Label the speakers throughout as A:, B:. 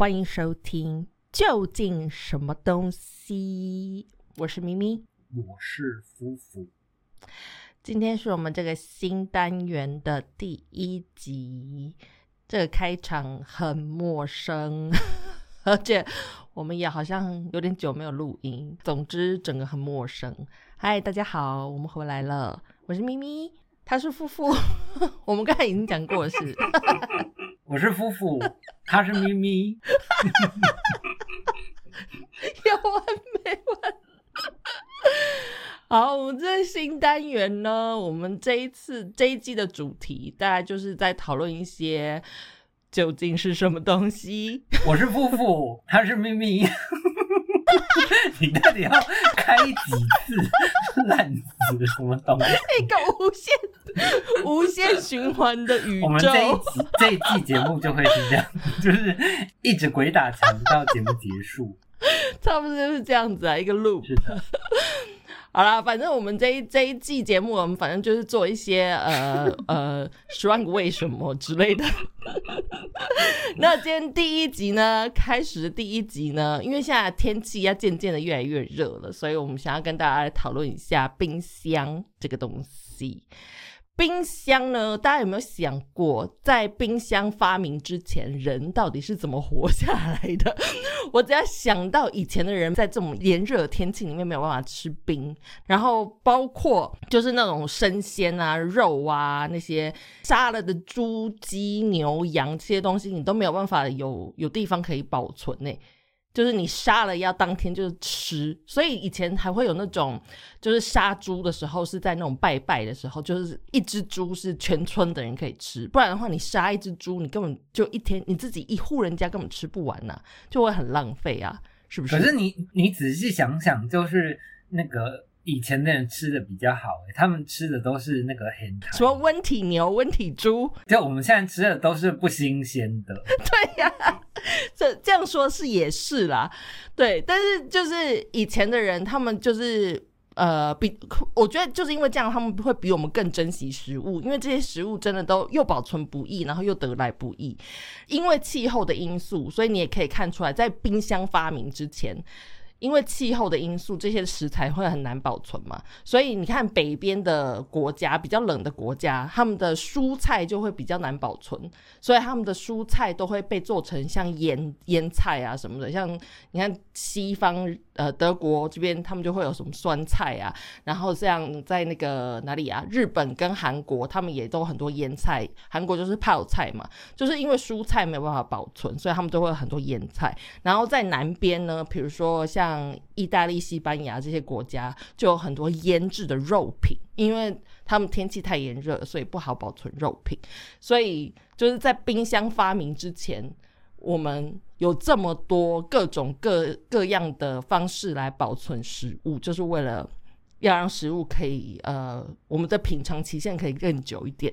A: 欢迎收听《究竟什么东西》，我是咪咪，
B: 我是夫妇。
A: 今天是我们这个新单元的第一集，这个开场很陌生，而且我们也好像有点久没有录音。总之，整个很陌生。嗨，大家好，我们回来了，我是咪咪，他是夫妇，我们刚才已经讲过的是。
B: 我是夫妇，他是咪咪，
A: 有完没完？好，我们这新单元呢，我们这一次这一季的主题，大概就是在讨论一些究竟是什么东西。
B: 我是夫妇，他是咪咪。你到底要开几次烂死什么东西？
A: 一个无限、无限循环的宇宙。
B: 我们这一集这一季节目就会是这样，就是一直鬼打墙到节目结束，
A: 差不多就是这样子啊，一个 loop。
B: 是的。
A: 好啦，反正我们这一这一季节目，我们反正就是做一些呃 呃十万个为什么之类的。那今天第一集呢，开始的第一集呢，因为现在天气要渐渐的越来越热了，所以我们想要跟大家来讨论一下冰箱这个东西。冰箱呢？大家有没有想过，在冰箱发明之前，人到底是怎么活下来的？我只要想到以前的人在这种炎热的天气里面没有办法吃冰，然后包括就是那种生鲜啊、肉啊那些杀了的猪、鸡、牛、羊这些东西，你都没有办法有有地方可以保存呢。就是你杀了要当天就是吃，所以以前还会有那种，就是杀猪的时候是在那种拜拜的时候，就是一只猪是全村的人可以吃，不然的话你杀一只猪，你根本就一天你自己一户人家根本吃不完呐，就会很浪费啊，是不是？
B: 可是你你仔细想想，就是那个。以前的人吃的比较好，他们吃的都是那个黑
A: 什么温体牛、温体猪，
B: 就我们现在吃的都是不新鲜的。
A: 对呀，这这样说是也是啦，对。但是就是以前的人，他们就是呃，比我觉得就是因为这样，他们会比我们更珍惜食物，因为这些食物真的都又保存不易，然后又得来不易。因为气候的因素，所以你也可以看出来，在冰箱发明之前。因为气候的因素，这些食材会很难保存嘛，所以你看北边的国家比较冷的国家，他们的蔬菜就会比较难保存，所以他们的蔬菜都会被做成像腌腌菜啊什么的，像你看西方呃德国这边他们就会有什么酸菜啊，然后像在那个哪里啊，日本跟韩国他们也都很多腌菜，韩国就是泡菜嘛，就是因为蔬菜没有办法保存，所以他们都会有很多腌菜，然后在南边呢，比如说像。意大利、西班牙这些国家就有很多腌制的肉品，因为他们天气太炎热，所以不好保存肉品。所以就是在冰箱发明之前，我们有这么多各种各各样的方式来保存食物，就是为了要让食物可以呃，我们的品尝期限可以更久一点。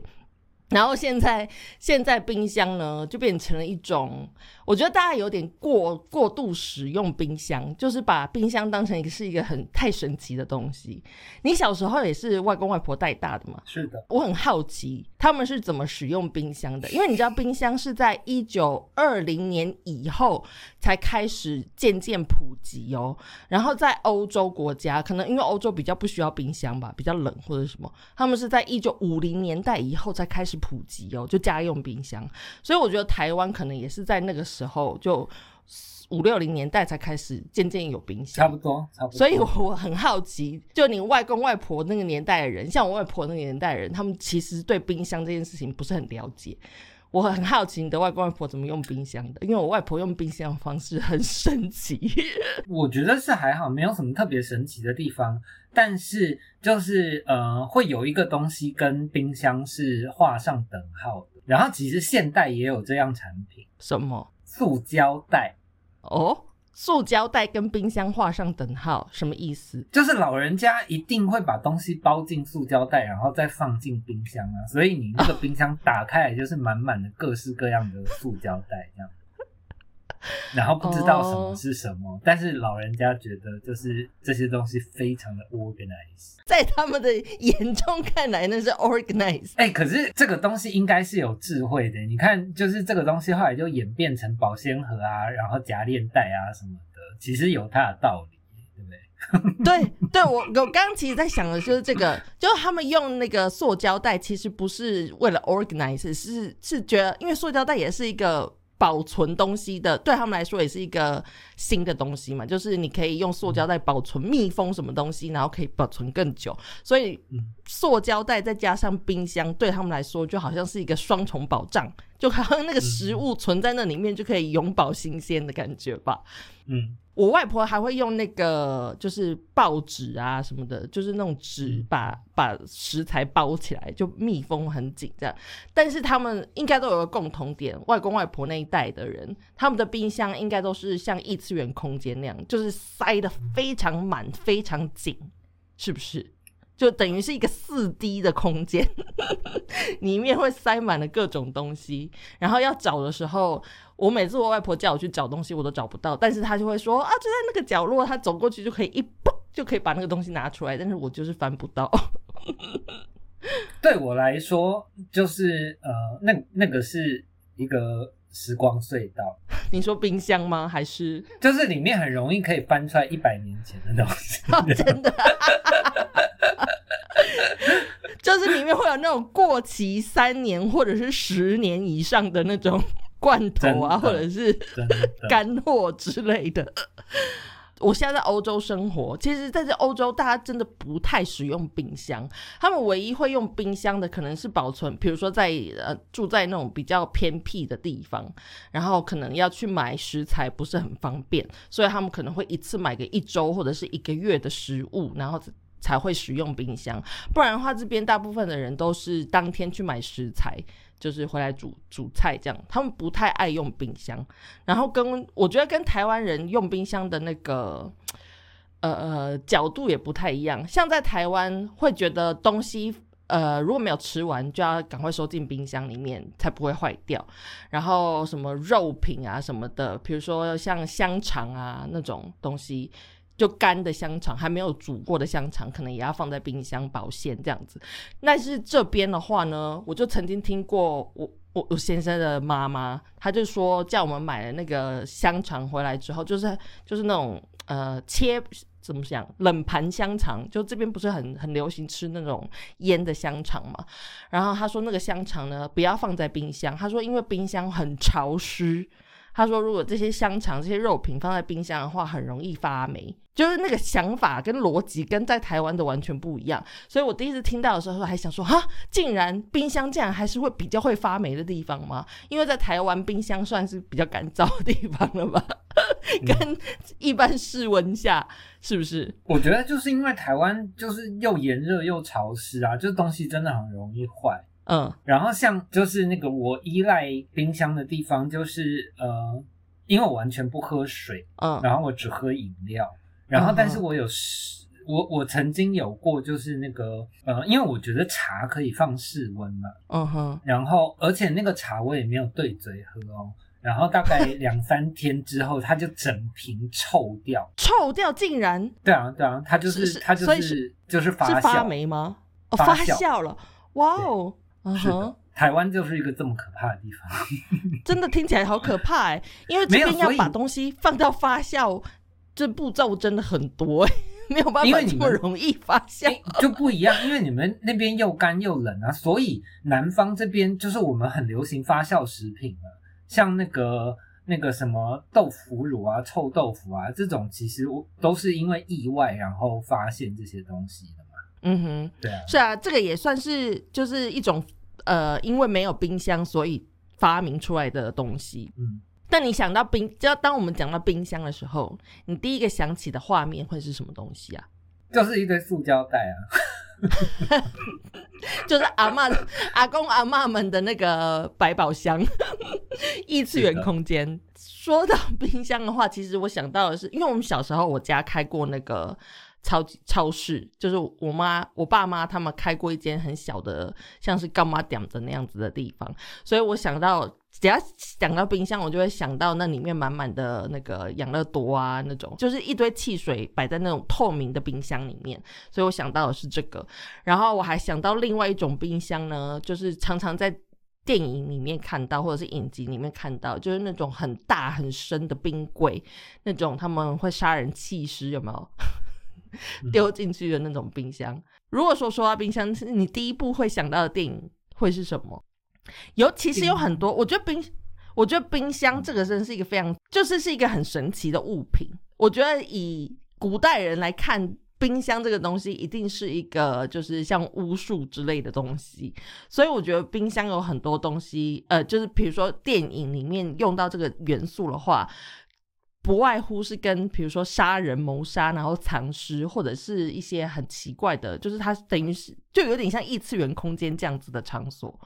A: 然后现在，现在冰箱呢就变成了一种，我觉得大家有点过过度使用冰箱，就是把冰箱当成一个是一个很太神奇的东西。你小时候也是外公外婆带大的嘛？
B: 是的。
A: 我很好奇他们是怎么使用冰箱的，因为你知道冰箱是在一九二零年以后才开始渐渐普及哦。然后在欧洲国家，可能因为欧洲比较不需要冰箱吧，比较冷或者什么，他们是在一九五零年代以后才开始。普及哦，就家用冰箱，所以我觉得台湾可能也是在那个时候，就五六零年代才开始渐渐有冰箱，
B: 差不多，差不多。
A: 所以我很好奇，就你外公外婆那个年代的人，像我外婆那个年代的人，他们其实对冰箱这件事情不是很了解。我很好奇你的外公外婆怎么用冰箱的，因为我外婆用冰箱的方式很神奇。
B: 我觉得是还好，没有什么特别神奇的地方。但是就是呃，会有一个东西跟冰箱是画上等号的。然后其实现代也有这样产品，
A: 什么？
B: 塑胶袋
A: 哦，塑胶袋跟冰箱画上等号，什么意思？
B: 就是老人家一定会把东西包进塑胶袋，然后再放进冰箱啊。所以你那个冰箱打开来就是满满的各式各样的塑胶袋，这样。然后不知道什
A: 哦
B: 么是什么，但是老人家觉得就是这些东西非常的 organized。
A: 在他们的眼中看来，那是 organized。
B: 哎、可是这个东西应该是有智慧的。你看，就是这个东西后来就演变成保鲜盒啊，然后夹链带啊什么的，其实有它的道理，对不对？
A: 对对，我我刚刚其实在想的就是这个，就是他们用那个塑胶袋，其实不是为了 organize，是是觉得，因为塑胶袋也是一个保存东西的，对他们来说也是一个新的东西嘛，就是你可以用塑胶袋保存密封什么东西，然后可以保存更久，所以
B: 嗯。
A: 塑胶袋再加上冰箱，对他们来说就好像是一个双重保障，就好像那个食物存在那里面就可以永保新鲜的感觉吧。
B: 嗯，
A: 我外婆还会用那个就是报纸啊什么的，就是那种纸把把食材包起来，就密封很紧这样。但是他们应该都有个共同点，外公外婆那一代的人，他们的冰箱应该都是像异次元空间那样，就是塞得非常满、非常紧，是不是？就等于是一个四 D 的空间，里面会塞满了各种东西。然后要找的时候，我每次我外婆叫我去找东西，我都找不到，但是她就会说啊，就在那个角落，她走过去就可以一嘣就可以把那个东西拿出来，但是我就是翻不到。
B: 对我来说，就是呃，那那个是一个时光隧道，
A: 你说冰箱吗？还是
B: 就是里面很容易可以翻出来一百年前的东西。
A: 哦真的？就是里面会有那种过期三年或者是十年以上的那种罐头啊，或者是，干货之类的。我现在在欧洲生活，其实在这欧洲，大家真的不太使用冰箱。他们唯一会用冰箱的，可能是保存，比如说在呃住在那种比较偏僻的地方，然后可能要去买食材不是很方便，所以他们可能会一次买个一周或者是一个月的食物，然后才会使用冰箱。不然的话，这边大部分的人都是当天去买食材，就是回来煮煮菜这样，他们不太爱用冰箱。然后跟我觉得跟台湾人用冰箱的那个呃呃角度也不太一样，像在台湾会觉得东西。呃，如果没有吃完，就要赶快收进冰箱里面，才不会坏掉。然后什么肉品啊什么的，比如说像香肠啊那种东西，就干的香肠，还没有煮过的香肠，可能也要放在冰箱保鲜这样子。但是这边的话呢，我就曾经听过我我我先生的妈妈，她就说叫我们买了那个香肠回来之后，就是就是那种呃切怎么讲冷盘香肠，就这边不是很很流行吃那种腌的香肠嘛。然后她说那个香肠呢不要放在冰箱，她说因为冰箱很潮湿。他说：“如果这些香肠、这些肉品放在冰箱的话，很容易发霉。就是那个想法跟逻辑跟在台湾的完全不一样。所以我第一次听到的时候，还想说：哈，竟然冰箱竟然还是会比较会发霉的地方吗？因为在台湾冰箱算是比较干燥的地方了吧？跟一般室温下是不是？
B: 我觉得就是因为台湾就是又炎热又潮湿啊，这东西真的很容易坏。
A: 嗯。
B: 然后像就是那个我依赖冰箱的地方，就是呃，因为我完全不喝水，
A: 嗯。
B: 然后我只喝饮料，然后但是我有室我我曾经有过就是那个呃，因为我觉得茶可以放室温嘛，
A: 嗯哼，
B: 然后而且那个茶我也没有对嘴喝哦，然后大概两三天之后，它就整瓶臭掉。
A: 臭掉竟然？
B: 对啊，对啊，它就是
A: 是
B: 它就是
A: 是
B: 就是发
A: 发霉吗？哦，发
B: 发酵
A: 酵了，哇哦，嗯
B: 是的
A: 哼。，
B: 台湾就是一个这么可怕的地方。
A: 真的听起来好可怕哎、因为这边要把东西放到发酵，这步骤真的很多哎、没有办法这
B: 因为你们
A: 么容易发酵。
B: 诶就不一样，因为你们那边又干又冷啊，所以南方这边就是我们很流行发酵食品啊，像那个那个什么豆腐乳啊、臭豆腐啊这种，其实我都是因为意外然后发现这些东西的嘛。
A: 嗯哼，
B: 对啊，
A: 是啊，这个也算是就是一种呃，因为没有冰箱，所以发明出来的东西。
B: 嗯，
A: 但你想到冰，只要当我们讲到冰箱的时候，你第一个想起的画面会是什么东西啊？
B: 就是一堆塑胶袋啊。
A: 就是阿嬷、阿公、阿嬷们的那个百宝箱，异次元空间。说到冰箱的话，其实我想到的是，因为我们小时候我家开过那个超级超市，就是我妈、我爸妈他们开过一间很小的，像是干妈店的那样子的地方，所以我想到只要想到冰箱，我就会想到那里面满满的那个养乐多啊，那种就是一堆汽水摆在那种透明的冰箱里面，所以我想到的是这个。然后我还想到另外一种冰箱呢，就是常常在电影里面看到，或者是影集里面看到，就是那种很大很深的冰柜，那种他们会杀人弃尸，有没有？丢进去的那种冰箱。如果说说到冰箱，是你第一部会想到的电影会是什么？有其实有很多，我觉得冰，我觉得冰箱这个真是一个非常，就是是一个很神奇的物品。我觉得以古代人来看，冰箱这个东西一定是一个就是像巫术之类的东西。所以我觉得冰箱有很多东西，呃，就是比如说电影里面用到这个元素的话。不外乎是跟比如说杀人谋杀，然后藏尸，或者是一些很奇怪的，就是它等于是就有点像异次元空间这样子的场所。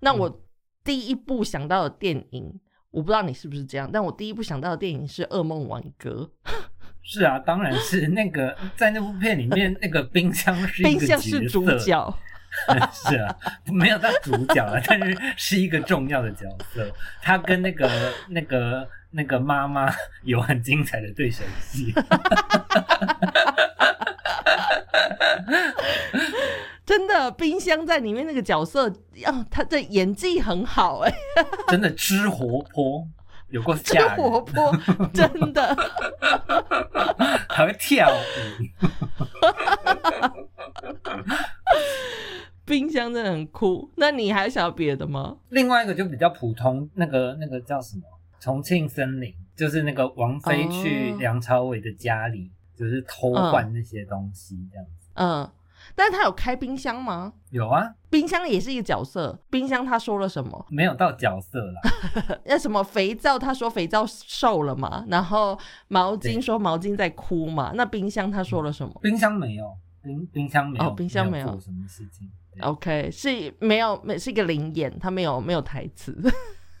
A: 那我第一部想到的电影，我不知道你是不是这样，但我第一部想到的电影是《噩梦挽歌》。
B: 是啊，当然是那个在那部片里面，那个冰箱是
A: 冰箱是主角。
B: 是啊，没有到主角啊，但是是一个重要的角色。他跟那个那个。那个妈妈 有很精彩的对手戏，
A: 真的冰箱在里面那个角色，啊，他的演技很好哎，
B: 真的吃活泼，有过
A: 吃活泼，真的
B: 还会跳舞，
A: 冰箱真的很酷。那你还想要别的吗？
B: 另外一个就比较普通，那个那个叫什么？重庆森林就是那个王菲去梁朝伟的家里，就是偷换那些东西这样子。
A: 嗯，但是他有开冰箱吗？
B: 有啊，
A: 冰箱也是一个角色。冰箱他说了什么？
B: 没有到角色啦。
A: 那什么肥皂？他说肥皂瘦了嘛？然后毛巾说毛巾在哭嘛？那冰箱他说了什么？
B: 冰箱没有，冰冰箱没有，
A: 冰箱没有
B: 做什么事情。
A: OK，是没有，没是一个灵眼，他没有没有台词。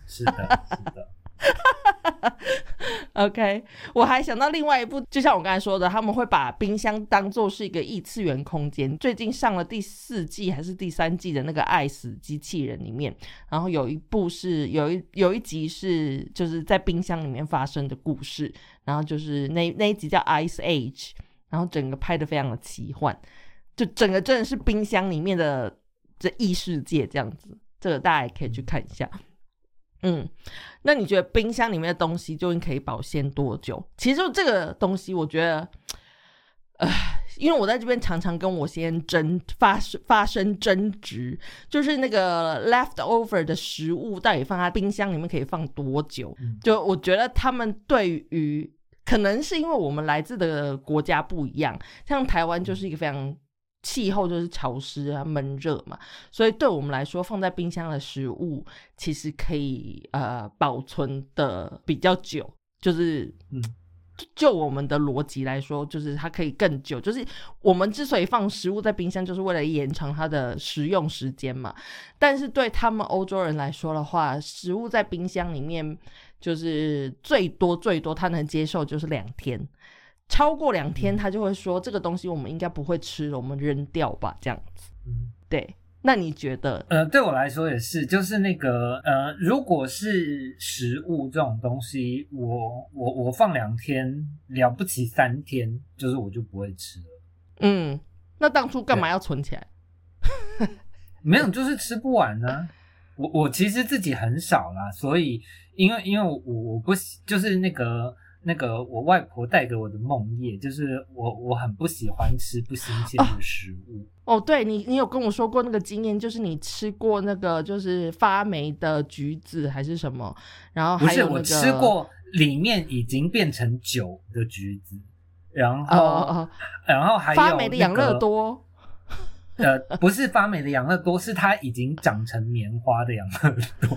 B: 是的，是的。
A: OK，我还想到另外一部，就像我刚才说的，他们会把冰箱当做是一个异次元空间。最近上了第四季还是第三季的那个《爱死机器人》里面，然后有一部是有一有一集是就是在冰箱里面发生的故事，然后就是那那一集叫《Ice Age》，然后整个拍的非常的奇幻，就整个真的是冰箱里面的这异世界这样子，这个大家也可以去看一下。嗯，那你觉得冰箱里面的东西究竟可以保鲜多久？其实这个东西，我觉得，呃，因为我在这边常常跟我先争发生发生争执，就是那个 leftover 的食物到底放在冰箱里面可以放多久？就我觉得他们对于可能是因为我们来自的国家不一样，像台湾就是一个非常。气候就是潮湿啊、闷热嘛，所以对我们来说，放在冰箱的食物其实可以呃保存的比较久。就是嗯，就我们的逻辑来说，就是它可以更久。就是我们之所以放食物在冰箱，就是为了延长它的食用时间嘛。但是对他们欧洲人来说的话，食物在冰箱里面就是最多最多他能接受就是两天。超过两天，他就会说这个东西我们应该不会吃了，我们扔掉吧，这样子。嗯，对。那你觉得？
B: 呃，对我来说也是，就是那个呃，如果是食物这种东西，我我我放两天了不起三天，就是我就不会吃了。
A: 嗯，那当初干嘛要存起来？
B: 没有，就是吃不完呢。我我其实自己很少啦，所以因为因为我我不喜就是那个。那个我外婆带给我的梦魇，就是我我很不喜欢吃不新鲜的食物。
A: 哦，对你，你有跟我说过那个经验，就是你吃过那个就是发霉的橘子还是什么？然后还有
B: 我吃过里面已经变成酒的橘子，然后然后还有
A: 发霉的养乐多。
B: 呃，不是发霉的养乐多，是它已经长成棉花的养乐多。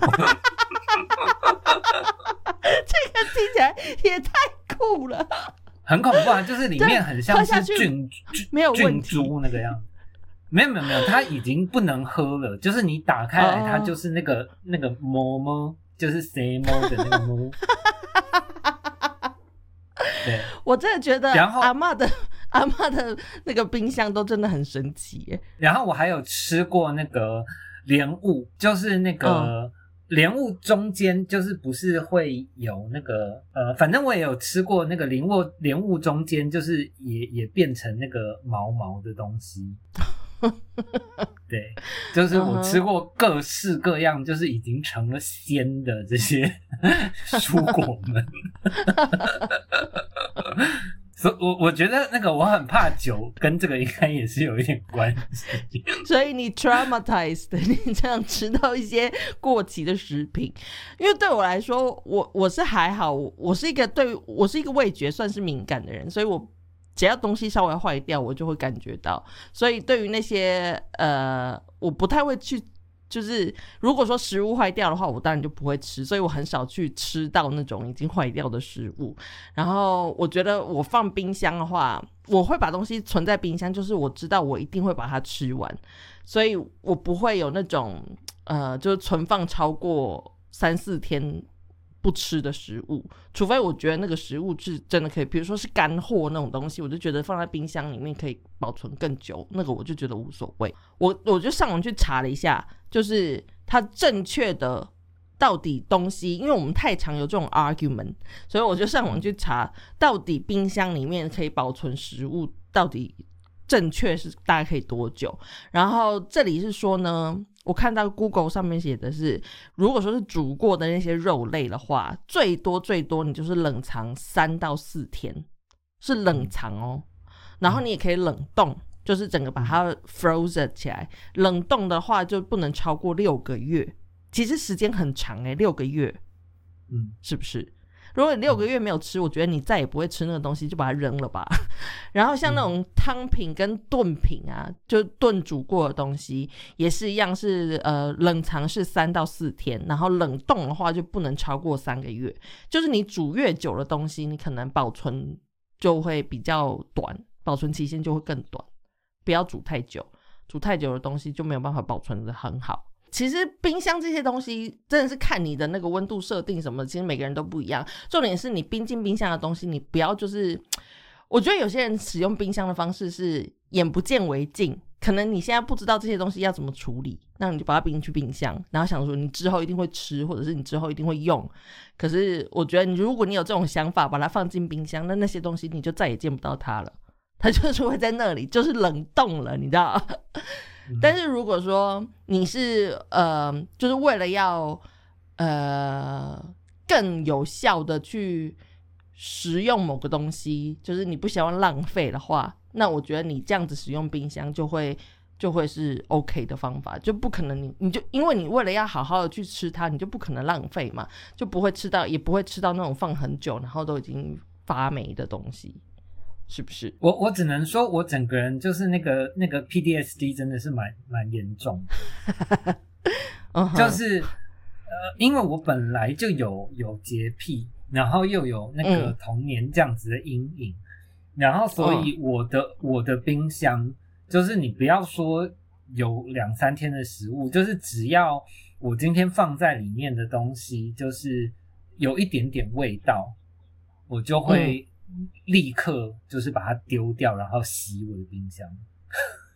A: 这个听起来也太酷了，
B: 很恐怖啊！就是里面很像是菌
A: 没有
B: 菌株那个样，没有没有没有，它已经不能喝了。就是你打开来，它就是那个那个摸摸，就是 say 摸的那个摸。对，
A: 我真的觉得，
B: 然后
A: 阿妈的。阿妈的那个冰箱都真的很神奇耶。
B: 然后我还有吃过那个莲雾，就是那个莲雾中间就是不是会有那个呃，反正我也有吃过那个莲雾，莲雾中间就是也也变成那个毛毛的东西。对，就是我吃过各式各样，就是已经成了仙的这些 蔬果们。所，我我觉得那个我很怕酒，跟这个应该也是有一点关系。
A: 所以你 traumatized，你这样吃到一些过期的食品，因为对我来说，我我是还好，我是一个对我是一个味觉算是敏感的人，所以我。只要东西稍微坏掉，我就会感觉到。所以对于那些呃，我不太会去，就是如果说食物坏掉的话，我当然就不会吃。所以我很少去吃到那种已经坏掉的食物。然后我觉得我放冰箱的话，我会把东西存在冰箱，就是我知道我一定会把它吃完，所以我不会有那种呃，就是存放超过三四天。不吃的食物，除非我觉得那个食物是真的可以，比如说是干货那种东西，我就觉得放在冰箱里面可以保存更久，那个我就觉得无所谓。我我就上网去查了一下，就是它正确的到底东西，因为我们太常有这种 argument，所以我就上网去查，到底冰箱里面可以保存食物到底正确是大概可以多久？然后这里是说呢。我看到 Google 上面写的是，如果说是煮过的那些肉类的话，最多最多你就是冷藏三到四天，是冷藏哦。然后你也可以冷冻，就是整个把它 frozen 起来。冷冻的话就不能超过六个月，其实时间很长诶，六个月，嗯，是不是？如果你六个月没有吃，我觉得你再也不会吃那个东西，就把它扔了吧。然后像那种汤品跟炖品啊，就炖煮过的东西，也是一样，是呃冷藏是三到四天，然后冷冻的话就不能超过三个月。就是你煮越久的东西，你可能保存就会比较短，保存期限就会更短。不要煮太久，煮太久的东西就没有办法保存的很好。其实冰箱这些东西真的是看你的那个温度设定什么，其实每个人都不一样。重点是你冰进冰箱的东西，你不要就是，我觉得有些人使用冰箱的方式是眼不见为净。可能你现在不知道这些东西要怎么处理，那你就把它冰去冰箱，然后想说你之后一定会吃，或者是你之后一定会用。可是我觉得，如果你有这种想法，把它放进冰箱，那那些东西你就再也见不到它了，它就是会在那里，就是冷冻了，你知道。但是如果说你是呃，就是为了要呃更有效的去食用某个东西，就是你不希望浪费的话，那我觉得你这样子使用冰箱就会就会是 OK 的方法，就不可能你你就因为你为了要好好的去吃它，你就不可能浪费嘛，就不会吃到也不会吃到那种放很久然后都已经发霉的东西。是不是？
B: 我我只能说，我整个人就是那个那个 PDSD 真的是蛮蛮严重的，就是呃，因为我本来就有有洁癖，然后又有那个童年这样子的阴影，然后所以我的我的冰箱就是你不要说有两三天的食物，就是只要我今天放在里面的东西，就是有一点点味道，我就会。立刻就是把它丢掉，然后洗我的冰箱，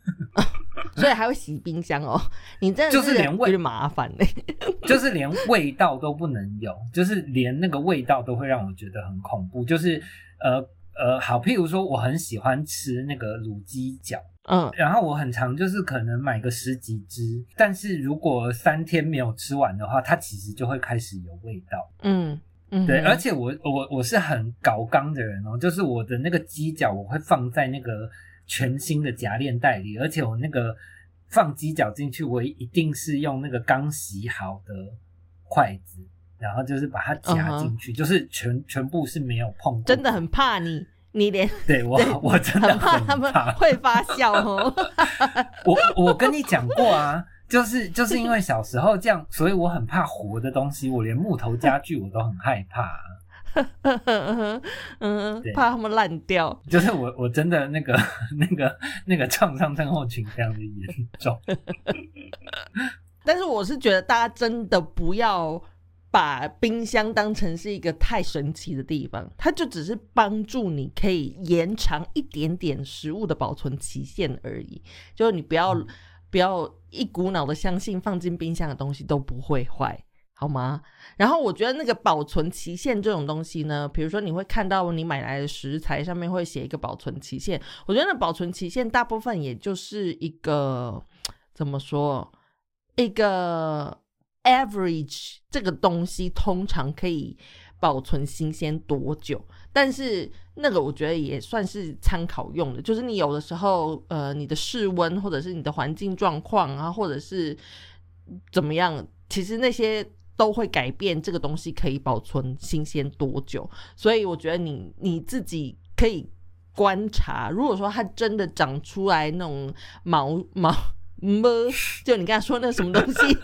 A: 所以还会洗冰箱哦。你这
B: 就是连味
A: 麻烦嘞，
B: 就是连味道都不能有，就是连那个味道都会让我觉得很恐怖。就是呃呃，好，譬如说我很喜欢吃那个卤鸡脚，嗯，然后我很常就是可能买个十几只，但是如果三天没有吃完的话，它其实就会开始有味道，嗯。对，而且我我我是很搞刚的人哦，就是我的那个鸡脚我会放在那个全新的夹链袋里，而且我那个放鸡脚进去，我一定是用那个刚洗好的筷子，然后就是把它夹进去，就是全全部是没有碰。
A: 真的很怕你，你连
B: 对我 我真的很
A: 怕他们会发笑哦。
B: 我我跟你讲过啊。就是就是因为 小时候这样，所以我很怕活的东西，我连木头家具我都很害怕，
A: 嗯，怕他们烂掉。
B: 就是我我真的那个 那个那个创伤症候群非常的严重。
A: 但是我是觉得大家真的不要把冰箱当成是一个太神奇的地方，它就只是帮助你可以延长一点点食物的保存期限而已。就是你不要不要一股脑的相信放进冰箱的东西都不会坏，好吗？然后我觉得那个保存期限这种东西呢，比如说你会看到你买来的食材上面会写一个保存期限，我觉得那保存期限大部分也就是一个怎么说一个。average 这个东西通常可以保存新鲜多久？但是那个我觉得也算是参考用的，就是你有的时候，呃，你的室温或者是你的环境状况啊，或者是怎么样，其实那些都会改变这个东西可以保存新鲜多久。所以我觉得你你自己可以观察，如果说它真的长出来那种毛毛。么？就你刚才说那什么东西，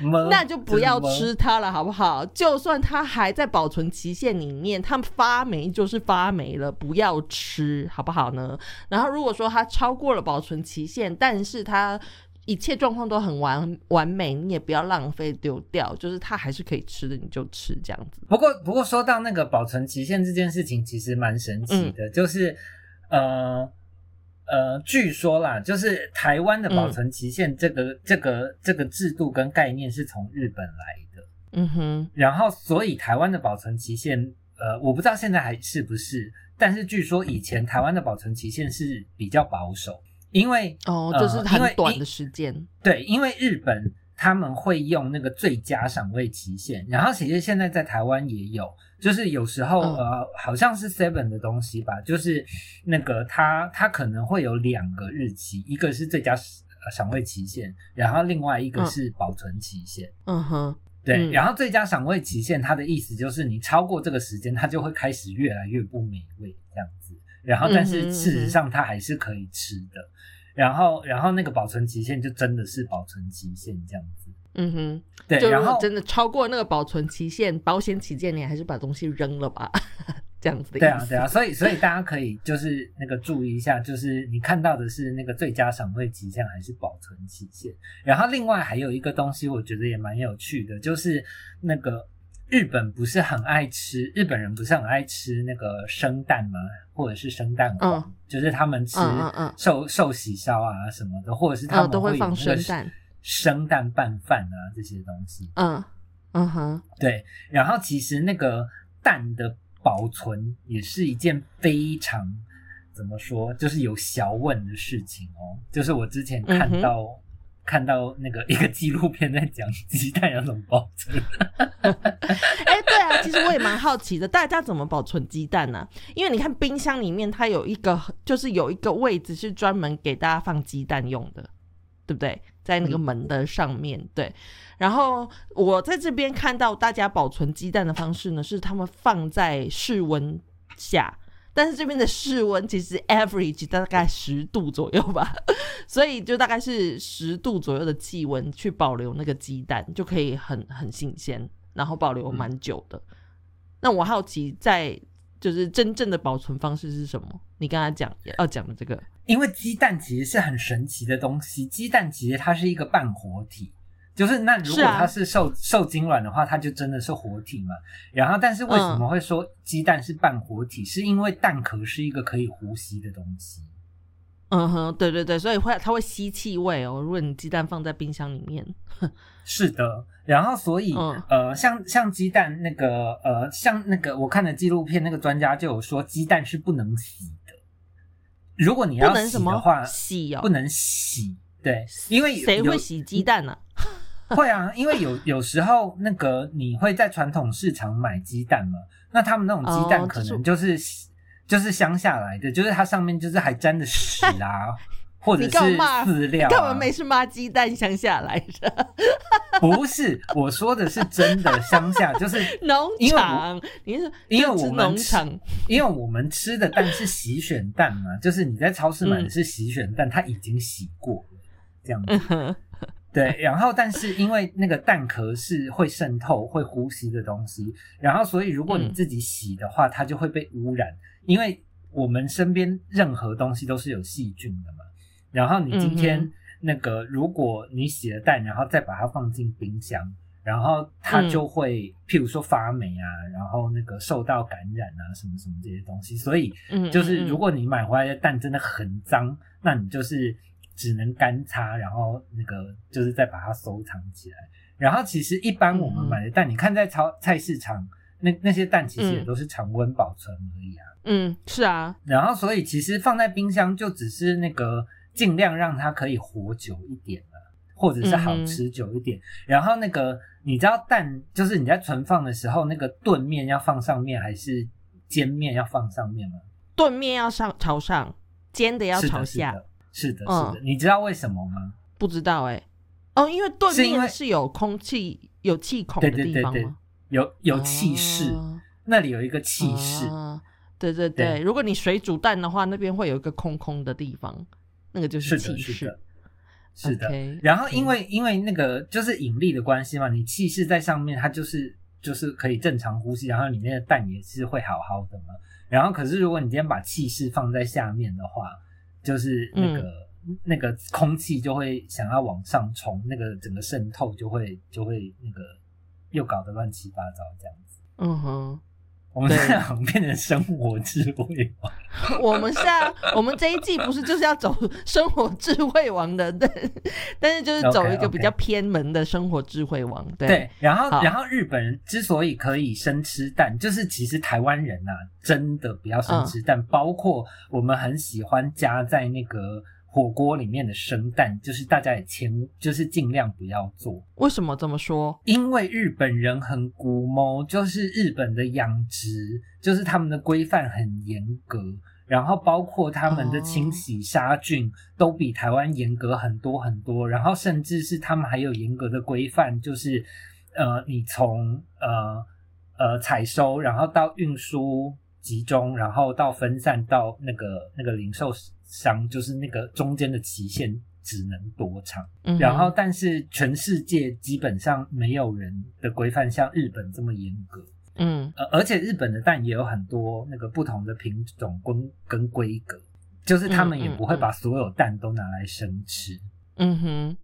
A: 那就不要吃它了，好不好？就算它还在保存期限里面，它发霉就是发霉了，不要吃，好不好呢？然后如果说它超过了保存期限，但是它一切状况都很完完美，你也不要浪费丢掉，就是它还是可以吃的，你就吃这样子。
B: 不过，不过说到那个保存期限这件事情，其实蛮神奇的，就是呃。呃，据说啦，就是台湾的保存期限这个这个这个制度跟概念是从日本来的，
A: 嗯哼，
B: 然后所以台湾的保存期限，呃，我不知道现在还是不是，但是据说以前台湾的保存期限是比较保守，因为
A: 哦，就是很短的时间，
B: 对，因为日本他们会用那个最佳赏味期限，然后其实现在在台湾也有。就是有时候呃，好像是 Seven 的东西吧，就是那个它它可能会有两个日期，一个是最佳赏味期限，然后另外一个是保存期限。
A: 嗯哼，
B: 对。然后最佳赏味期限，它的意思就是你超过这个时间，它就会开始越来越不美味这样子。然后但是事实上它还是可以吃的。然后然后那个保存期限就真的是保存期限这样子。
A: 嗯哼，
B: 对，然后
A: 真的超过那个保存期限，保险起见，你还是把东西扔了吧，这样子的。
B: 对啊，对啊，所以所以大家可以就是那个注意一下，就是你看到的是那个最佳赏味期限还是保存期限。然后另外还有一个东西，我觉得也蛮有趣的，就是那个日本不是很爱吃，日本人不是很爱吃那个生蛋吗？或者是生蛋黄，就是他们吃寿寿喜烧啊什么的，或者是他们
A: 都会放生蛋。
B: 生蛋拌饭啊，这些东西，
A: 嗯嗯哼，
B: 对。然后其实那个蛋的保存也是一件非常怎么说，就是有小问的事情哦。就是我之前看到看到那个一个纪录片在讲鸡蛋要怎么保存。
A: 哎，对啊，其实我也蛮好奇的，大家怎么保存鸡蛋呢？因为你看冰箱里面，它有一个就是有一个位置是专门给大家放鸡蛋用的，对不对？在那个门的上面对，然后我在这边看到大家保存鸡蛋的方式呢，是他们放在室温下，但是这边的室温其实 average 大概十度左右吧，所以就大概是十度左右的气温去保留那个鸡蛋，就可以很很新鲜，然后保留蛮久的。那我好奇在。就是真正的保存方式是什么？你刚才讲要讲的这个，
B: 因为鸡蛋其实是很神奇的东西。鸡蛋其实它是一个半活体，就是那如果它是受受精卵的话，它就真的是活体嘛。然后，但是为什么会说鸡蛋是半活体？是因为蛋壳是一个可以呼吸的东西。
A: 嗯哼，对对对，所以会它会吸气味哦。如果你鸡蛋放在冰箱里面，
B: 是的。然后所以呃，像像鸡蛋那个呃，像那个我看的纪录片，那个专家就有说，鸡蛋是不能洗的。如果你要洗的话，
A: 洗哦，
B: 不能洗。对，因为
A: 谁会洗鸡蛋呢？
B: 会啊，因为有有时候那个你会在传统市场买鸡蛋嘛，那他们那种鸡蛋可能就是。就是乡下来的，就是它上面就是还沾着屎啊，或者是饲料。
A: 干嘛没事骂鸡蛋乡下来的？
B: 不是，我说的是真的乡下，就是
A: 农场。你是
B: 因为我们
A: 吃，
B: 因为我们吃的蛋是洗选蛋嘛，就是你在超市买的是洗选蛋，它已经洗过了，这样子。对，然后但是因为那个蛋壳是会渗透、会呼吸的东西，然后所以如果你自己洗的话，它就会被污染。因为我们身边任何东西都是有细菌的嘛，然后你今天那个，如果你洗了蛋，然后再把它放进冰箱，然后它
A: 嗯。
B: 就会，譬如说发霉啊，然后那个受到感染啊，什么什么这些东西。所以
A: 嗯，
B: 就是
A: 嗯。
B: 如果你买回来的蛋真的很脏，那你就是只能干擦，然后那个就是再把它收藏起来。然后其实一般我们
A: 嗯
B: 买的蛋，你看在超菜市场那那些蛋其实也
A: 嗯
B: 都是常温保存而已啊。
A: 嗯是啊，
B: 然后所以其实放在冰箱就只是那个尽量让它可以活久一点了。或者是好吃久一点，然后那个你知道蛋就是你在存放的时候，那个炖面要放上面还是煎面要放上面吗？
A: 炖面要上朝上，煎的要朝下，
B: 是的，是的，
A: 嗯
B: 是的。你知道为什么吗？
A: 不知道哎、哦，因为炖
B: 是因为
A: 面是有空气、有气孔
B: 对
A: 的
B: 对对对
A: 地方吗？，
B: 有有气室，
A: 哦
B: 那里有一个气室。
A: 啊对对对，
B: 对
A: 如果你水煮蛋的话，那边会有一个空空的地方，那个就是
B: 是的，
A: 气室
B: 是的。，是的。
A: OK，
B: 然后因为因为那个就是引力的关系嘛，你气室在上面，它就是就是可以正常呼吸，然后里面的蛋也是会好好的嘛。然后可是如果你今天把气室放在下面的话，就是那个、那个空气就会想要往上冲，那个整个渗透就会就会那个又搞得乱七八糟这样子。
A: 嗯哼，
B: 我们
A: 在
B: 好像变成生活智慧王？
A: 我们是啊我们这一季不是就是要走生活智慧王的，但，但是就是走一个比较偏门的生活智慧王，对，
B: 对，然后然后日本人之所以可以生吃蛋，就是其实台湾人呐、真的不要生吃蛋，包括我们很喜欢加在那个火锅里面的生蛋，就是大家也千就是尽量不要做，
A: 为什么这么说？
B: 因为日本人很古猫，就是日本的养殖，就是他们的规范很严格。然后包括他们的清洗杀菌都比台湾严格很多很多，然后甚至是他们还有严格的规范，就是呃，你从呃呃采收，然后到运输集中，然后到分散到那个那个零售商，就是那个中间的期限只能多长。
A: 嗯，
B: 然后，但是全世界基本上没有人的规范像日本这么严格。
A: 嗯
B: 呃，而且日本的蛋也有很多那个不同的品种跟跟规格，就是他们也不会把所有蛋都拿来生吃。
A: 嗯哼，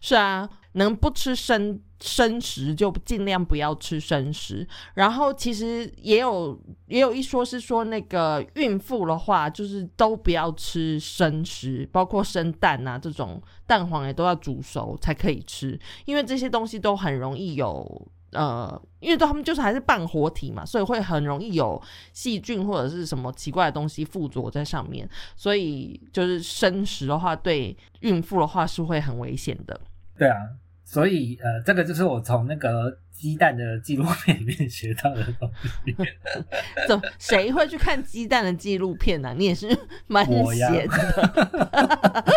A: 是啊，能不吃生生食就尽量不要吃生食。然后其实也有也有一说是说，那个孕妇的话，就是都不要吃生食，包括生蛋啊这种蛋黄也都要煮熟才可以吃，因为这些东西都很容易有。呃，因为他们就是还是半活体嘛，所以会很容易有细菌或者是什么奇怪的东西附着在上面，所以就是生食的话，对孕妇的话是会很危险的。
B: 对啊，所以呃，这个就是我从那个鸡蛋的纪录片里面学到的东西。
A: 怎么谁会去看鸡蛋的纪录片呢、你也是蛮闲的。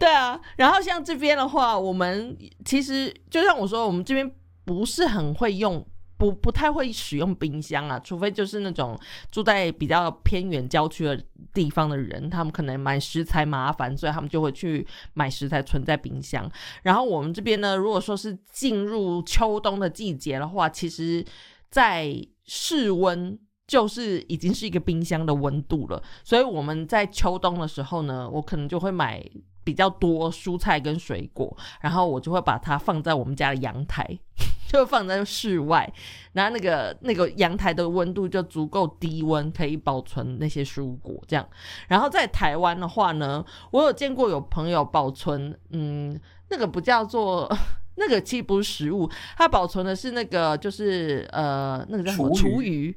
A: 对啊，然后像这边的话，我们其实就像我说，我们这边不是很会用。不不太会使用冰箱啊，除非就是那种住在比较偏远郊区的地方的人，他们可能买食材麻烦，所以他们就会去买食材存在冰箱。然后我们这边呢，如果说是进入秋冬的季节的话，其实在室温就是已经是一个冰箱的温度了，所以我们在秋冬的时候呢，我可能就会买比较多蔬菜跟水果，然后我就会把它放在我们家的阳台，就放在室外，然后那个那个阳台的温度就足够低温，可以保存那些蔬果这样。然后在台湾的话呢，我有见过有朋友保存，嗯，那个不叫做。那个其实不是食物，它保存的是那个，就是呃，那个叫什么
B: 厨余
A: 厨余。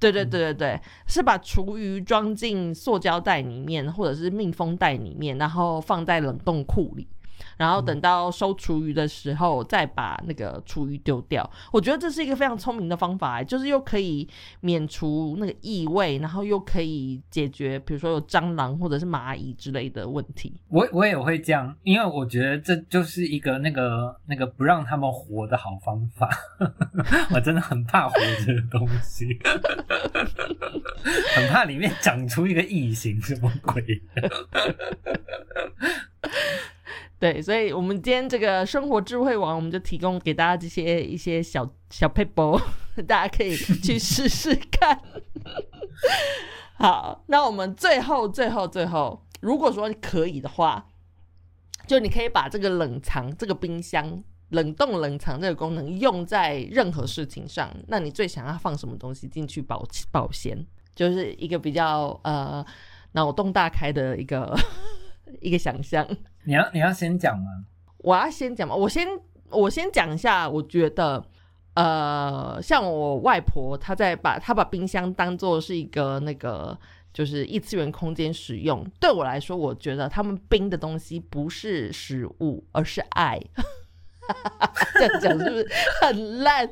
A: 对对对对对，是把厨余装进塑胶袋里面，或者是密封袋里面，然后放在冷冻库里，然后等到收厨余的时候再把那个厨余丢掉。我觉得这是一个非常聪明的方法，就是又可以免除那个异味，然后又可以解决比如说有蟑螂或者是蚂蚁之类的问题。
B: 我我也会这样，因为我觉得这就是一个那个那个不让他们活的好方法。我真的很怕活着的东西，很怕里面长出一个异形，什么鬼？
A: 对，所以我们今天这个生活智慧网，我们就提供给大家这些一些小小 paper，大家可以去试试看。好，那我们最后最后最后，如果说可以的话，就你可以把这个冷藏、这个冰箱、冷冻冷藏这个功能用在任何事情上。那你最想要放什么东西进去保保鲜？就是一个比较呃脑洞大开的一个 一个想象。
B: 你要你要先讲吗？
A: 我要先讲吗？我先我先讲一下，我觉得。呃，像我外婆，她在把她把冰箱当做是一个那个就是异次元空间使用。对我来说，我觉得他们冰的东西不是食物，而是爱。这样讲是不是很烂？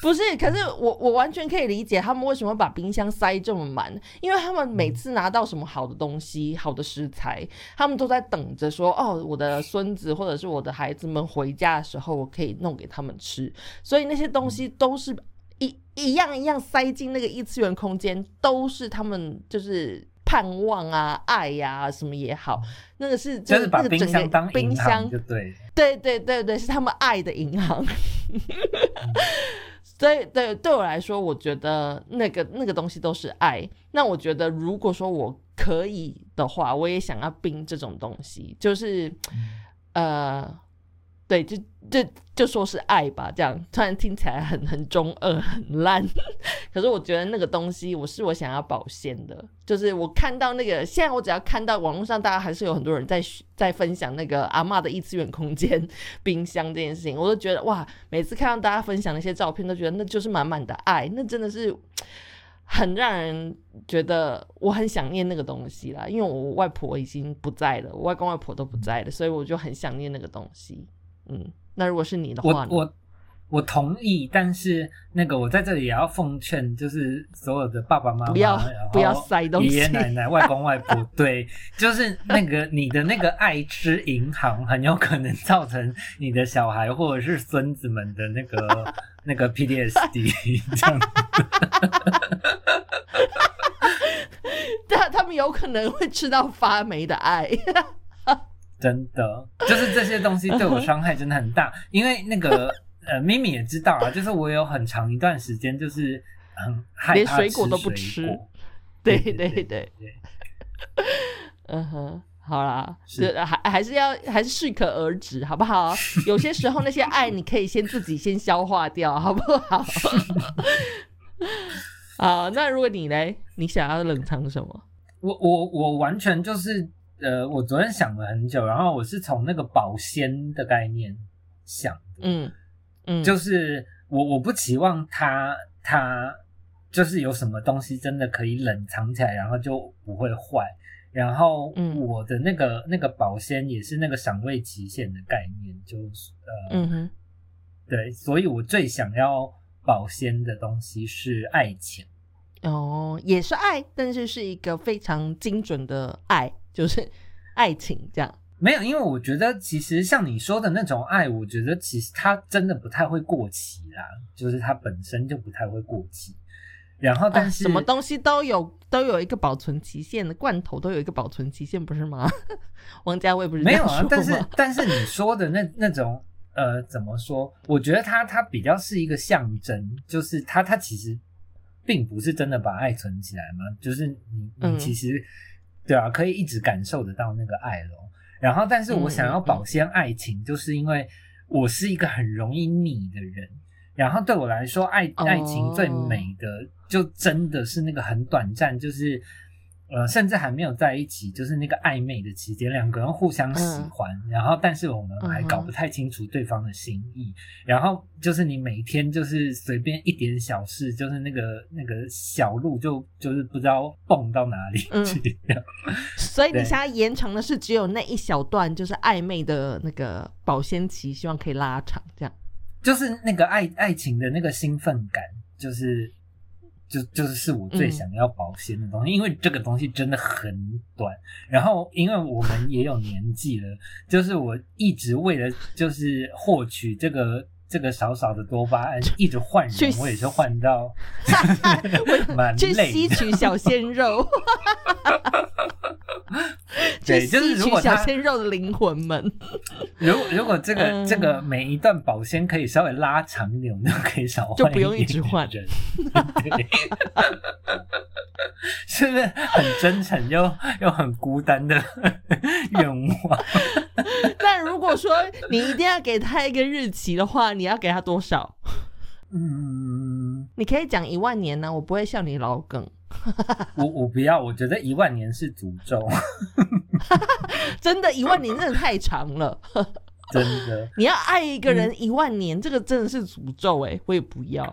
A: 不是，可是我我完全可以理解他们为什么把冰箱塞这么满，因为他们每次拿到什么好的东西、好的食材，他们都在等着说：“哦，我的孙子或者是我的孩子们回家的时候，我可以弄给他们吃。”所以那些东西都是一一样一样塞进那个异次元空间，都是他们就是。盼望啊，爱呀，什么也好，那个是
B: 就是把
A: 冰
B: 箱当
A: 冰箱，
B: 就对，
A: 对对对对，是他们爱的银行。所以对对我来说，我觉得那个那个东西都是爱。那我觉得，如果说我可以的话，我也想要冰这种东西，就是呃。对，就就就说是爱吧，这样突然听起来很很中二、很烂。可是我觉得那个东西，我是我想要保鲜的。就是我看到那个，现在我只要看到网络上，大家还是有很多人在在分享那个阿妈的异次元空间冰箱这件事情，我都觉得哇，每次看到大家分享那些照片，都觉得那就是满满的爱，那真的是很让人觉得我很想念那个东西啦。因为我外婆已经不在了，我外公外婆都不在了，所以我就很想念那个东西。嗯，那如果是你的话，
B: 我我我同意，但是那个我在这里也要奉劝，就是所有的爸爸妈妈
A: 不要不要塞东西，
B: 爷爷奶奶、外公外婆，对，就是那个你的那个爱吃银行，很有可能造成你的小孩或者是孙子们的那个那个 PDSD 这样，
A: 他他们有可能会吃到发霉的爱。
B: 真的，就是这些东西对我伤害真的很大，因为那个呃，咪咪也知道啊，就是我有很长一段时间就是很害
A: 怕水果都不吃，对对对对，嗯哼，好啦，是还还是要还是适可而止，好不好？有些时候那些爱你可以先自己先消化掉，好不好？啊，那如果你呢？你想要冷藏什么？
B: 我我我完全就是。呃，我昨天想了很久，然后我是从那个保鲜的概念想的，
A: 嗯嗯，
B: 就是我我不期望它它就是有什么东西真的可以冷藏起来，然后就不会坏，然后我的那个那个保鲜也是那个赏味期限的概念，就是
A: 呃，嗯哼，
B: 对，所以我最想要保鲜的东西是爱情，
A: 哦，也是爱，但是是一个非常精准的爱。就是 爱情这样，
B: 没有，因为我觉得其实像你说的那种爱，我觉得其实它真的不太会过期啦，就是它本身就不太会过期。然后，但是
A: 什么东西都有都有一个保存期限的，罐头都有一个保存期限，不是吗？王家卫不是
B: 没有啊？但是但是你说的那那种呃，怎么说？我觉得它它比较是一个象征，就是它它其实并不是真的把爱存起来嘛，就是你你其实。对啊，可以一直感受得到那个爱咯。然后，但是我想要保鲜爱情，就是因为我是一个很容易腻的人。然后对我来说，爱爱情最美的，就真的是那个很短暂，就是。呃，甚至还没有在一起，就是那个暧昧的期间，两个人互相喜欢，然后但是我们还搞不太清楚对方的心意，然后就是你每天就是随便一点小事，就是那个那个小路就就是不知道蹦到哪里去。
A: 所以你想要延长的是只有那一小段，就是暧昧的那个保鲜期，希望可以拉长，这样。
B: 就是那个爱爱情的那个兴奋感，就是。就就是是我最想要保鲜的东西，因为这个东西真的很短。然后，因为我们也有年纪了，就是我一直为了就是获取这个这个少少的多巴胺，一直换人，我也是换到 蛮
A: 累，去吸取小鲜肉。
B: 对，就是如果
A: 小鲜肉的灵魂们，
B: 如果如果这个这个每一段保鲜可以稍微拉长一点，我们就可以少换，
A: 就不用一直换
B: 人，是不是很真诚又又很孤单的愿望？
A: 但如果说你一定要给他一个日期的话，你要给他多少？
B: 嗯，
A: 你可以讲一万年呢、我不会笑你老梗。
B: 我我不要，我觉得一万年是诅咒，
A: 真的，一万年真的太长了。
B: 真的。
A: 你要爱一个人一万年，这个真的是诅咒哎、我也不要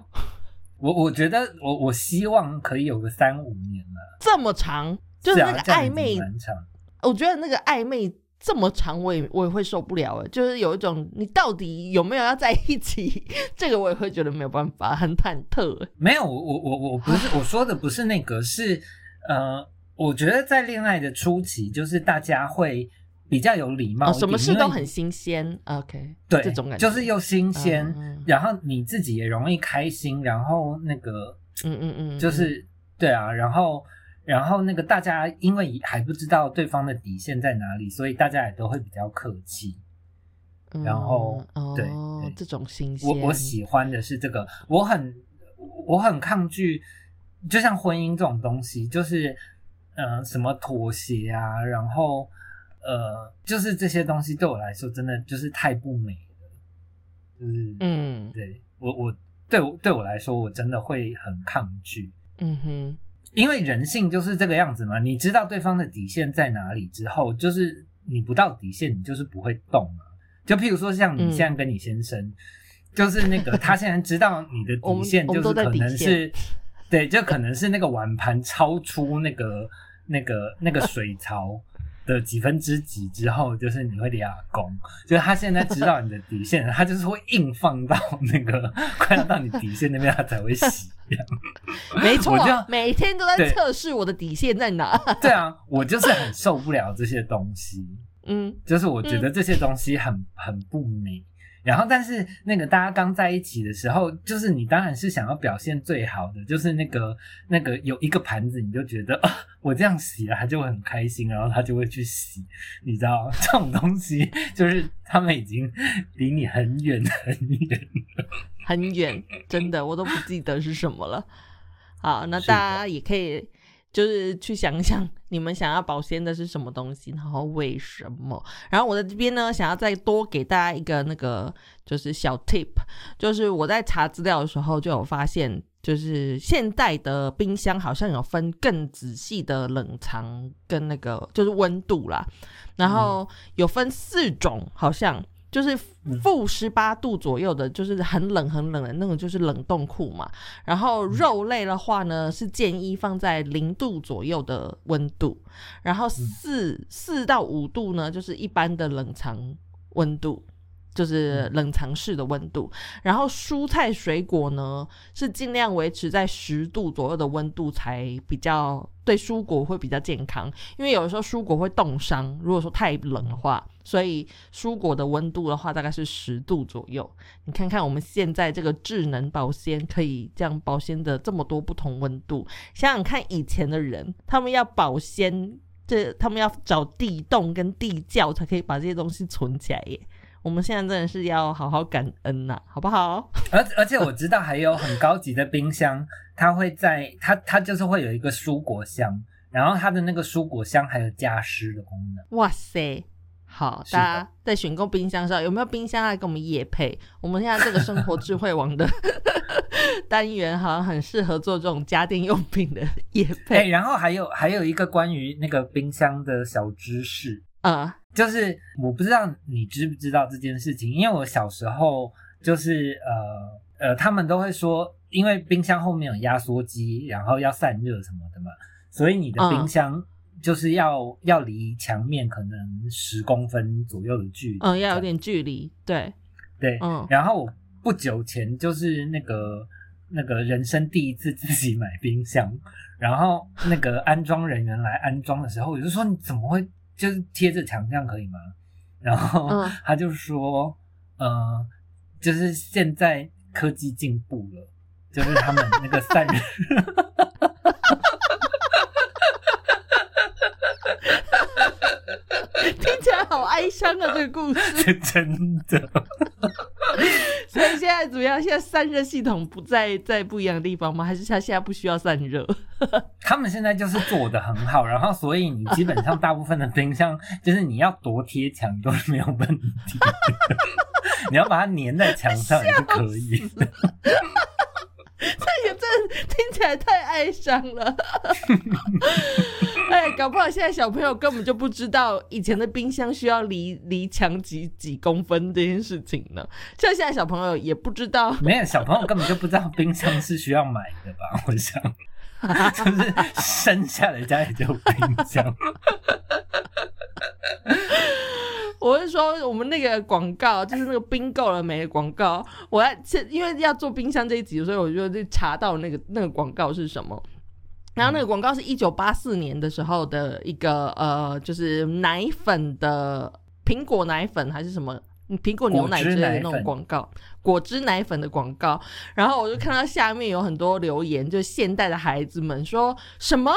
B: 我我觉得我我希望可以有个三五年了，
A: 这么长，就是
B: 啊
A: 那个暧昧。我觉得那个暧昧这么长，我也我也会受不了哎，就是有一种你到底有没有要在一起，这个我也会觉得没有办法，很忐忑欸。
B: 没有，我我我我不是我说的不是那个，是呃，我觉得在恋爱的初期，就是大家会比较有礼貌
A: 哦，什么事都很新鲜，OK，
B: 对，
A: 这种感觉
B: 就是又新鲜，
A: 嗯
B: 然后你自己也容易开心，然后那个
A: 嗯嗯嗯，
B: 就是对啊，然后然后那个大家因为还不知道对方的底线在哪里，所以大家也都会比较客气。
A: 嗯
B: 然后
A: 哦
B: 对对
A: 这种新鲜，
B: 我我喜欢的是这个，我很我很抗拒，就像婚姻这种东西，就是呃什么妥协啊，然后呃就是这些东西对我来说真的就是太不美了，就是
A: 嗯
B: 对我我对我对我来说我真的会很抗拒。
A: 嗯哼，
B: 因为人性就是这个样子嘛，你知道对方的底线在哪里之后，就是你不到底线，你就是不会动嘛。就譬如说，像你
A: 嗯
B: 现在跟你先生，就是那个他现在知道你的底线，就是可能是，对，就可能是那个碗盘超出那个那个那个水槽的几分之几之后，就是你会俩攻，就是他现在知道你的底线，他就是会硬放到那个快要到你底线那边，他才会洗。这 样
A: 没错
B: 我就，
A: 每天都在测试我的底线在哪。
B: 对啊，我就是很受不了这些东西。
A: 嗯
B: 就是我觉得这些东西很、很不美。然后，但是那个大家刚在一起的时候，就是你当然是想要表现最好的，就是那个那个有一个盘子，你就觉得啊，我这样洗了，他就会很开心，然后他就会去洗，你知道 这种东西，就是他们已经离你很远很远。
A: 很远，真的我都不记得是什么了。好，那大家也可以就是去想想，你们想要保鲜的是什么东西，然后为什么？然后我在这边呢，想要再多给大家一个那个就是小 tip，就是我在查资料的时候就有发现。就是现代的冰箱好像有分更仔细的冷藏跟那个就是温度啦，然后有分四种，好像就是负十八度左右的，就是很冷很冷的那种，就是冷冻库嘛。然后肉类的话呢，是建议放在零度左右的温度，然后四四到五度呢，就是一般的冷藏温度。就是冷藏室的温度，然后蔬菜水果呢是尽量维持在十度左右的温度才比较对蔬果会比较健康，因为有的时候蔬果会冻伤，如果说太冷的话，所以蔬果的温度的话大概是十度左右。你看看我们现在这个智能保鲜可以这样保鲜的这么多不同温度，想想看以前的人，他们要保鲜，这他们要找地洞跟地窖才可以把这些东西存起来耶。我们现在真的是要好好感恩呐、好不好？
B: 而而且我知道还有很高级的冰箱，它会在它它就是会有一个蔬果箱，然后它的那个蔬果箱还有加湿的功能。
A: 哇塞！好，大家在选购冰箱上有没有冰箱来跟我们夜配？我们现在这个生活智慧网的 单元好像很适合做这种家电用品的夜
B: 哎、
A: 配。
B: 然后还有还有一个关于那个冰箱的小知识，
A: 啊、
B: 就是我不知道你知不知道这件事情，因为我小时候就是呃呃，他们都会说，因为冰箱后面有压缩机，然后要散热什么的嘛，所以你的冰箱就是要、要离墙面可能十公分左右的距离，
A: 嗯，要有点距离，对，
B: 对，
A: 嗯
B: 然后我不久前就是那个那个人生第一次自己买冰箱，然后那个安装人员来安装的时候，我就说你怎么会就是贴着墙这样可以吗？然后
A: 嗯
B: 他就说，呃，就是现在科技进步了，就是他们那个散热。
A: 听起来好哀伤啊，这个故事。
B: 是 真的，
A: 所以现在怎么样？现在散热系统不在在不一样的地方吗？还是它现在不需要散热？
B: 他们现在就是做的很好，然后所以你基本上大部分的冰箱就是你要多贴墙都是没有问题，你要把它粘在墙上也是可以。
A: 这个真的听起来太哀伤了。哎，搞不好现在小朋友根本就不知道以前的冰箱需要离离墙几几公分这件事情呢。像现在小朋友也不知道，
B: 没有小朋友根本就不知道冰箱是需要买的吧？我想，就是生下来家里就有冰箱。
A: 我是说，我们那个广告就是那个冰够了没的广告。我要因为要做冰箱这一集，所以我就去查到那个那个广告是什么。然后那个广告是一九八四年的时候的一个呃，就是奶粉的苹果奶粉还是什么苹果牛奶之类的那种广告，果汁奶粉的广告。然后我就看到下面有很多留言，就现代的孩子们说什么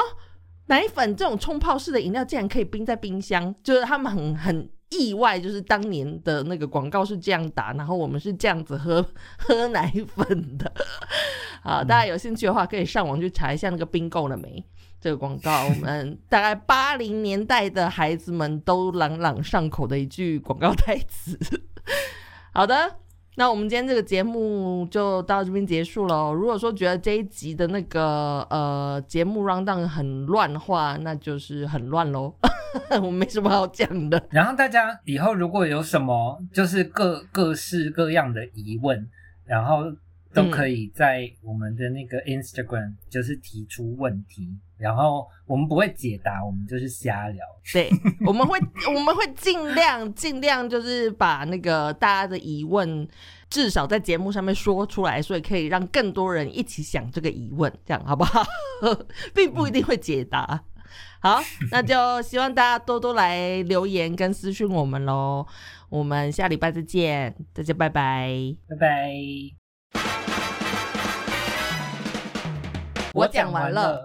A: 奶粉这种冲泡式的饮料竟然可以冰在冰箱，就是他们很很。意外就是当年的那个广告是这样打，然后我们是这样子喝喝奶粉的。啊，大家有兴趣的话，可以上网去查一下那个冰够了没这个广告。我们大概八零年代的孩子们都朗朗上口的一句广告台词。好的，那我们今天这个节目就到这边结束了。如果说觉得这一集的那个呃节目 round down 很乱的话，那就是很乱喽。我没什么好讲的。
B: 然后大家以后如果有什么就是各各式各样的疑问，然后都可以在我们的那个 Instagram 就是提出问题，然后我们不会解答，我们就是瞎聊。
A: 对，我们会我们会尽量尽量就是把那个大家的疑问至少在节目上面说出来，所以可以让更多人一起想这个疑问，这样好不好？并不一定会解答。好，那就希望大家多多来留言跟私讯我们喽。我们下礼拜再见，大家拜拜，
B: 拜拜。
A: 我讲完了。